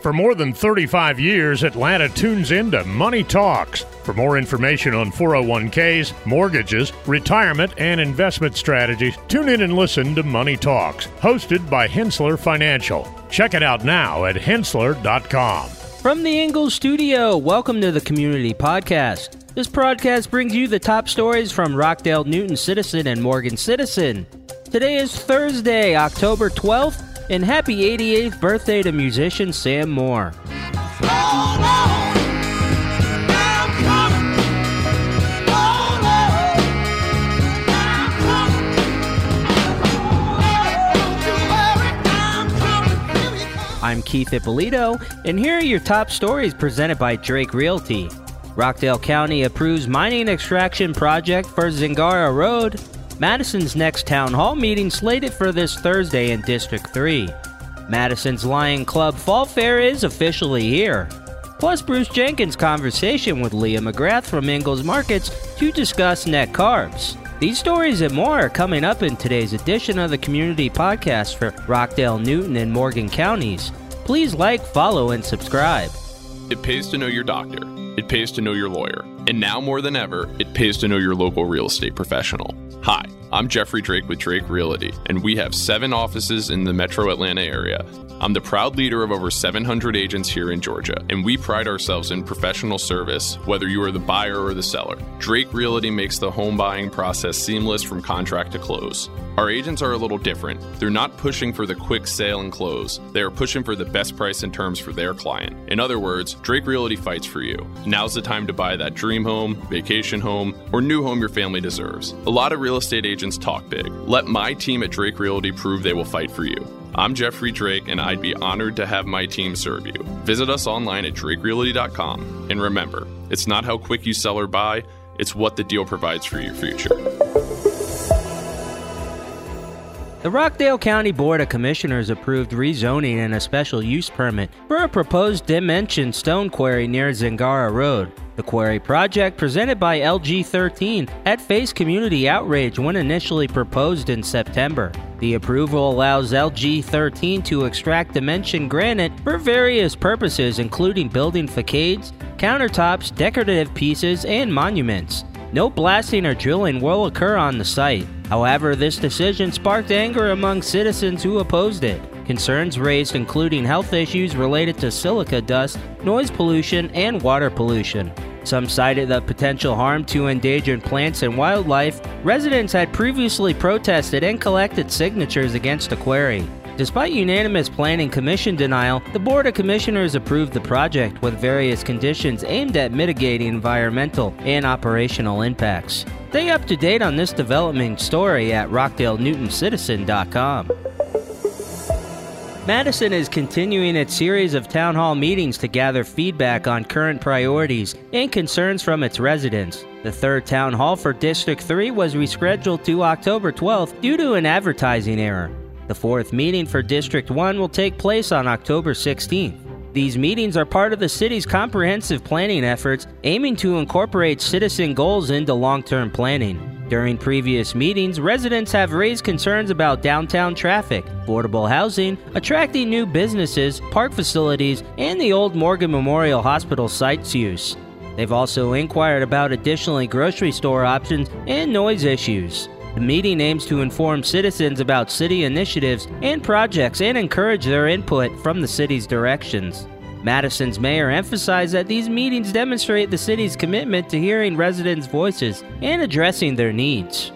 For more than 35 years, Atlanta tunes into Money Talks. For more information on 401ks, mortgages, retirement, and investment strategies, tune in and listen to Money Talks, hosted by Henssler Financial. Check it out now at henssler.com. From the Ingles studio, welcome to the Community Podcast. This podcast brings you the top stories from Rockdale, Newton Citizen, and Morgan Citizen. Today is Thursday, October 12th, and happy 88th birthday to musician Sam Moore. I'm Keith Ippolito, and here are your top stories presented by Drake Realty. Rockdale County approves mining extraction project for Zingara Road. Madison's next town hall meeting slated for this Thursday in District 3. Madison's Lion Club Fall Fair is officially here. Plus, Bruce Jenkins' conversation with Leah McGrath from Ingles Markets to discuss net carbs. These stories and more are coming up in today's edition of the Community Podcast for Rockdale, Newton, and Morgan counties. Please like, follow, and subscribe. It pays to know your doctor. It pays to know your lawyer. And now more than ever, it pays to know your local real estate professional. Hi, I'm Jeffrey Drake with Drake Realty, and we have seven offices in the metro Atlanta area. I'm the proud leader of over 700 agents here in Georgia, and we pride ourselves in professional service, whether you are the buyer or the seller. Drake Realty makes the home buying process seamless from contract to close. Our agents are a little different. They're not pushing for the quick sale and close, they are pushing for the best price and terms for their client. In other words, Drake Realty fights for you. Now's the time to buy that dream home, vacation home, or new home your family deserves. A lot of real estate agents talk big. Let my team at Drake Realty prove they will fight for you. I'm Jeffrey Drake, and I'd be honored to have my team serve you. Visit us online at drakerealty.com. And remember, it's not how quick you sell or buy, it's what the deal provides for your future. The Rockdale County Board of Commissioners approved rezoning and a special use permit for a proposed dimension stone quarry near Zingara Road. The quarry project, presented by LG 13, had faced community outrage when initially proposed in September. The approval allows LG 13 to extract dimension granite for various purposes, including building facades, countertops, decorative pieces, and monuments. No blasting or drilling will occur on the site. However, this decision sparked anger among citizens who opposed it. Concerns raised including health issues related to silica dust, noise pollution, and water pollution. Some cited the potential harm to endangered plants and wildlife. Residents had previously protested and collected signatures against the quarry. Despite unanimous Planning Commission denial, the Board of Commissioners approved the project with various conditions aimed at mitigating environmental and operational impacts. Stay up to date on this developing story at RockdaleNewtonCitizen.com. Madison is continuing its series of town hall meetings to gather feedback on current priorities and concerns from its residents. The third town hall for District 3 was rescheduled to October 12th due to an advertising error. The fourth meeting for District 1 will take place on October 16th. These meetings are part of the city's comprehensive planning efforts aiming to incorporate citizen goals into long term planning. During previous meetings, residents have raised concerns about downtown traffic, affordable housing, attracting new businesses, park facilities, and the old Morgan Memorial Hospital site's use. They've also inquired about additionally grocery store options and noise issues. The meeting aims to inform citizens about city initiatives and projects and encourage their input from the city's directions. Madison's mayor emphasized that these meetings demonstrate the city's commitment to hearing residents' voices and addressing their needs.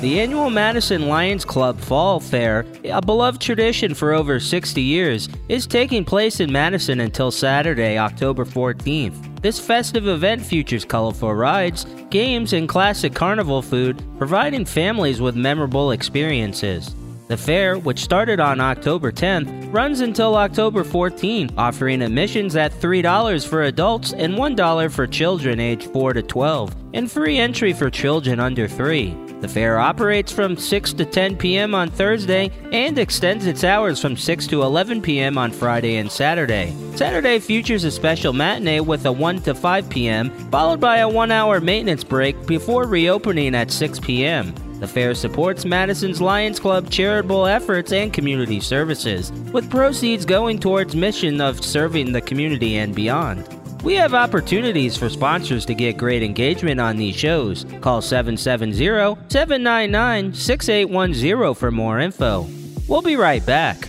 The annual Madison Lions Club Fall Fair, a beloved tradition for over 60 years, is taking place in Madison until Saturday, October 14th. This festive event features colorful rides, games, and classic carnival food, providing families with memorable experiences. The fair, which started on October 10th, runs until October 14, offering admissions at $3 for adults and $1 for children aged 4 to 12, and free entry for children under 3. The fair operates from 6 to 10 p.m. on Thursday and extends its hours from 6 to 11 p.m. on Friday and Saturday. Saturday features a special matinee with a 1 to 5 p.m., followed by a one hour maintenance break before reopening at 6 p.m. The fair supports Madison's Lions Club charitable efforts and community services, with proceeds going towards mission of serving the community and beyond. We have opportunities for sponsors to get great engagement on these shows. Call 770-799-6810 for more info. We'll be right back.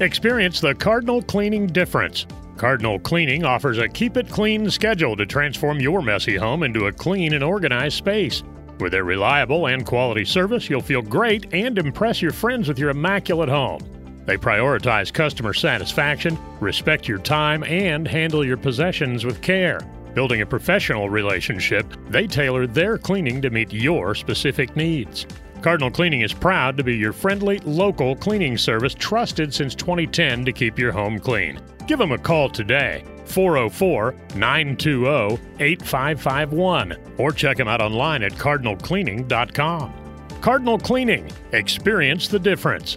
Experience the Cardinal Cleaning difference. Cardinal Cleaning offers a keep it clean schedule to transform your messy home into a clean and organized space. With their reliable and quality service, you'll feel great and impress your friends with your immaculate home. They prioritize customer satisfaction, respect your time, and handle your possessions with care. Building a professional relationship, they tailor their cleaning to meet your specific needs. Cardinal Cleaning is proud to be your friendly, local cleaning service trusted since 2010 to keep your home clean. Give them a call today, 404 920 8551, or check them out online at cardinalcleaning.com. Cardinal Cleaning, experience the difference.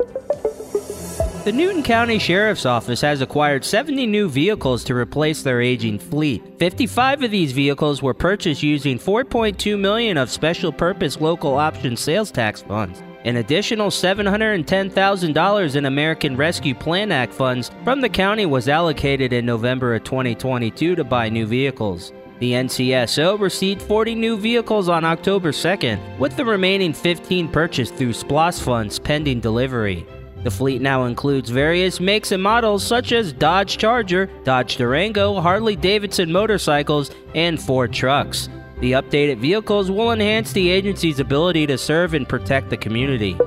The Newton County Sheriff's Office has acquired 70 new vehicles to replace their aging fleet. 55 of these vehicles were purchased using 4.2 million of special purpose local option sales tax funds. An additional $710,000 in American Rescue Plan Act funds from the county was allocated in November of 2022 to buy new vehicles. The NCSO received 40 new vehicles on October 2nd, with the remaining 15 purchased through SPLOST funds pending delivery. The fleet now includes various makes and models such as Dodge Charger, Dodge Durango, Harley Davidson motorcycles, and Ford trucks. The updated vehicles will enhance the agency's ability to serve and protect the community.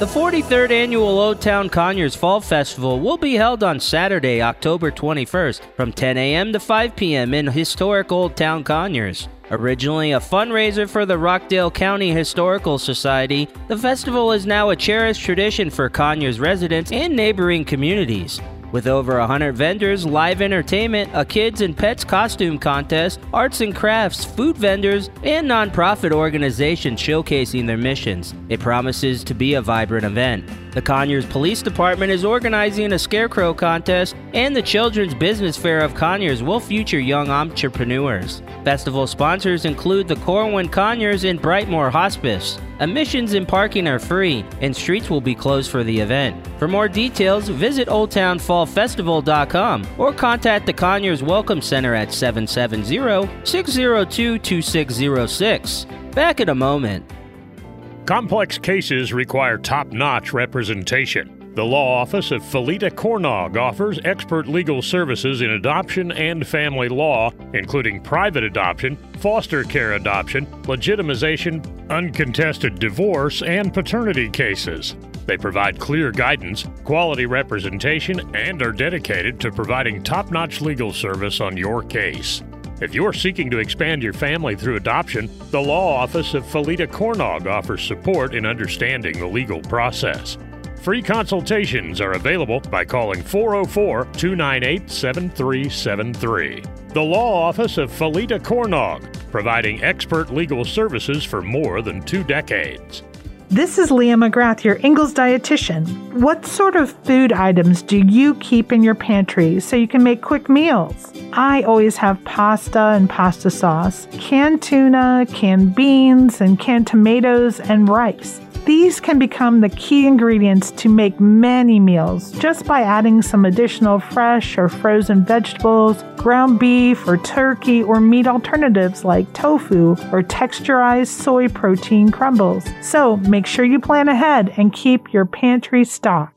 The 43rd annual Old Town Conyers Fall Festival will be held on Saturday, October 21st from 10 a.m. to 5 p.m. in historic Old Town Conyers. Originally a fundraiser for the Rockdale County Historical Society, the festival is now a cherished tradition for Conyers residents and neighboring communities. With over 100 vendors, live entertainment, a kids and pets costume contest, arts and crafts, food vendors, and nonprofit organizations showcasing their missions, it promises to be a vibrant event. The Conyers Police Department is organizing a scarecrow contest, and the Children's Business Fair of Conyers will feature young entrepreneurs. Festival sponsors include the Corwin Conyers and Brightmore Hospice. Admissions and parking are free, and streets will be closed for the event. For more details, visit OldTownFallFestival.com or contact the Conyers Welcome Center at 770 602 2606. Back in a moment. Complex cases require top notch representation. The law office of Felita Cornog offers expert legal services in adoption and family law, including private adoption, foster care adoption, legitimization, uncontested divorce, and paternity cases. They provide clear guidance, quality representation, and are dedicated to providing top notch legal service on your case. If you're seeking to expand your family through adoption, the Law Office of Felita Cornog offers support in understanding the legal process. Free consultations are available by calling 404 298 7373. The Law Office of Felita Cornog, providing expert legal services for more than two decades. This is Leah McGrath, your Ingles dietitian. What sort of food items do you keep in your pantry so you can make quick meals? I always have pasta and pasta sauce, canned tuna, canned beans, and canned tomatoes and rice. These can become the key ingredients to make many meals just by adding some additional fresh or frozen vegetables, ground beef or turkey, or meat alternatives like tofu or texturized soy protein crumbles. So make sure you plan ahead and keep your pantry stocked.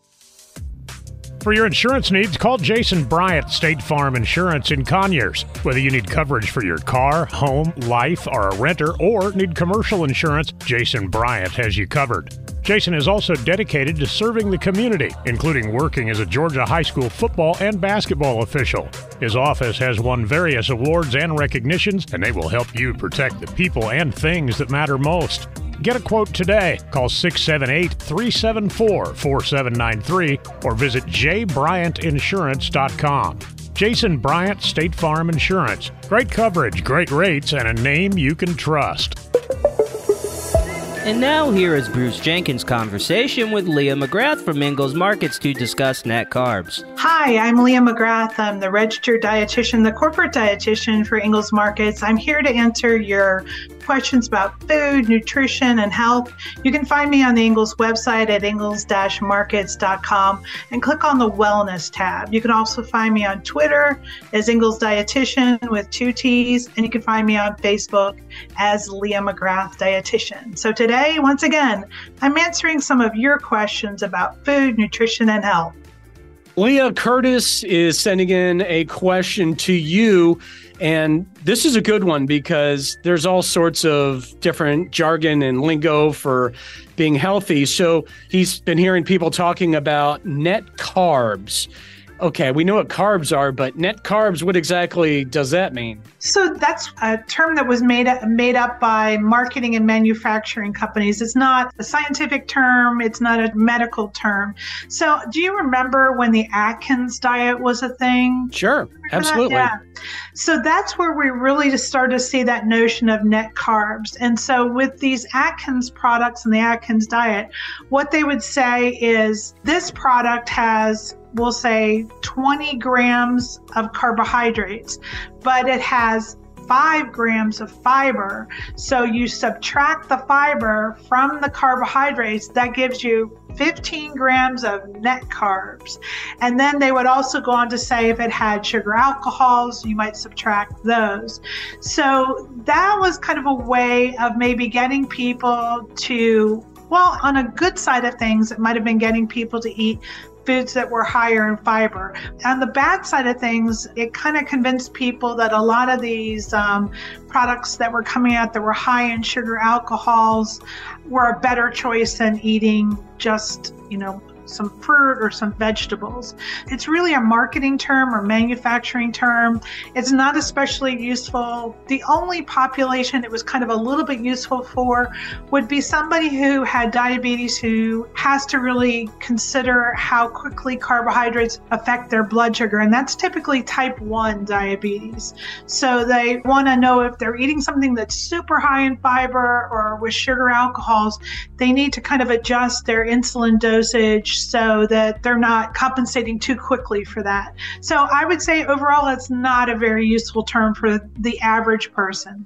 For your insurance needs, call Jason Bryant, State Farm Insurance in Conyers. Whether you need coverage for your car, home, life, or a renter, or need commercial insurance, Jason Bryant has you covered. Jason is also dedicated to serving the community, including working as a Georgia high school football and basketball official. His office has won various awards and recognitions, and they will help you protect the people and things that matter most. Get a quote today. Call 678 374 4793 or visit jbryantinsurance.com. Jason Bryant State Farm Insurance. Great coverage, great rates, and a name you can trust. And now here is Bruce Jenkins' conversation with Leah McGrath from Ingles Markets to discuss net carbs. Hi, I'm Leah McGrath. I'm the registered dietitian, the corporate dietitian for Ingles Markets. I'm here to answer your questions about food, nutrition, and health. You can find me on the Ingles website at ingles-markets.com and click on the Wellness tab. You can also find me on Twitter as Ingles Dietitian with two T's, and you can find me on Facebook as Leah McGrath Dietitian. So today, once again, I'm answering some of your questions about food, nutrition, and health. Leah Curtis is sending in a question to you. And this is a good one because there's all sorts of different jargon and lingo for being healthy. So he's been hearing people talking about net carbs. Okay, we know what carbs are, but net carbs, what exactly does that mean? So that's a term that was made up, made up by marketing and manufacturing companies. It's not a scientific term, it's not a medical term. So, do you remember when the Atkins diet was a thing? Sure, absolutely. Yeah. So that's where we really just started to see that notion of net carbs. And so with these Atkins products and the Atkins diet, what they would say is this product has we'll say 20 grams of carbohydrates, but it has five grams of fiber. So you subtract the fiber from the carbohydrates, that gives you 15 grams of net carbs. And then they would also go on to say if it had sugar alcohols, you might subtract those. So that was kind of a way of maybe getting people to well, on a good side of things, it might have been getting people to eat foods that were higher in fiber. On the bad side of things, it kind of convinced people that a lot of these um, products that were coming out that were high in sugar alcohols were a better choice than eating just, you know, some fruit or some vegetables. It's really a marketing term or manufacturing term. It's not especially useful. The only population it was kind of a little bit useful for would be somebody who had diabetes who has to really consider how quickly carbohydrates affect their blood sugar. And that's typically type 1 diabetes. So they want to know if they're eating something that's super high in fiber or with sugar alcohols, they need to kind of adjust their insulin dosage so that they're not compensating too quickly for that. So I would say overall, it's not a very useful term for the average person.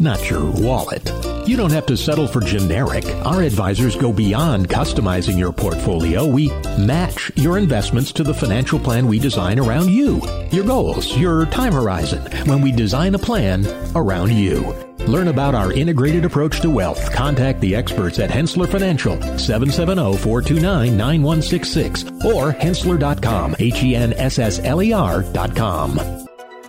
not your wallet. You don't have to settle for generic. Our advisors go beyond customizing your portfolio. We match your investments to the financial plan we design around you, your goals, your time horizon, when we design a plan around you. Learn about our integrated approach to wealth. Contact the experts at Henssler Financial, 770-429-9166 or henssler.com, H-E-N-S-S-L-E-R dot com.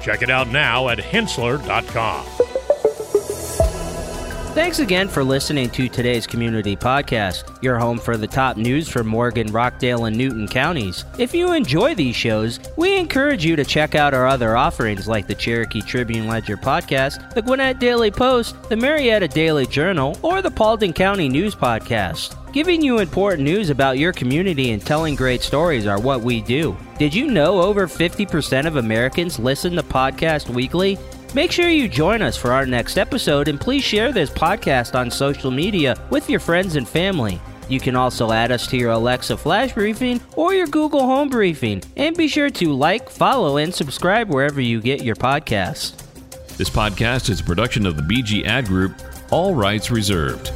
Check it out now at henssler.com. Thanks again for listening to today's community podcast, your home for the top news from Morgan, Rockdale, and Newton counties. If you enjoy these shows, we encourage you to check out our other offerings like the Cherokee Tribune Ledger podcast, the Gwinnett Daily Post, the Marietta Daily Journal, or the Paulding County News Podcast. Giving you important news about your community and telling great stories are what we do. Did you know over 50% of Americans listen to podcasts weekly? Make sure you join us for our next episode and please share this podcast on social media with your friends and family. You can also add us to your Alexa Flash Briefing or your Google Home Briefing. And be sure to like, follow, and subscribe wherever you get your podcasts. This podcast is a production of the BG Ad Group, all rights reserved.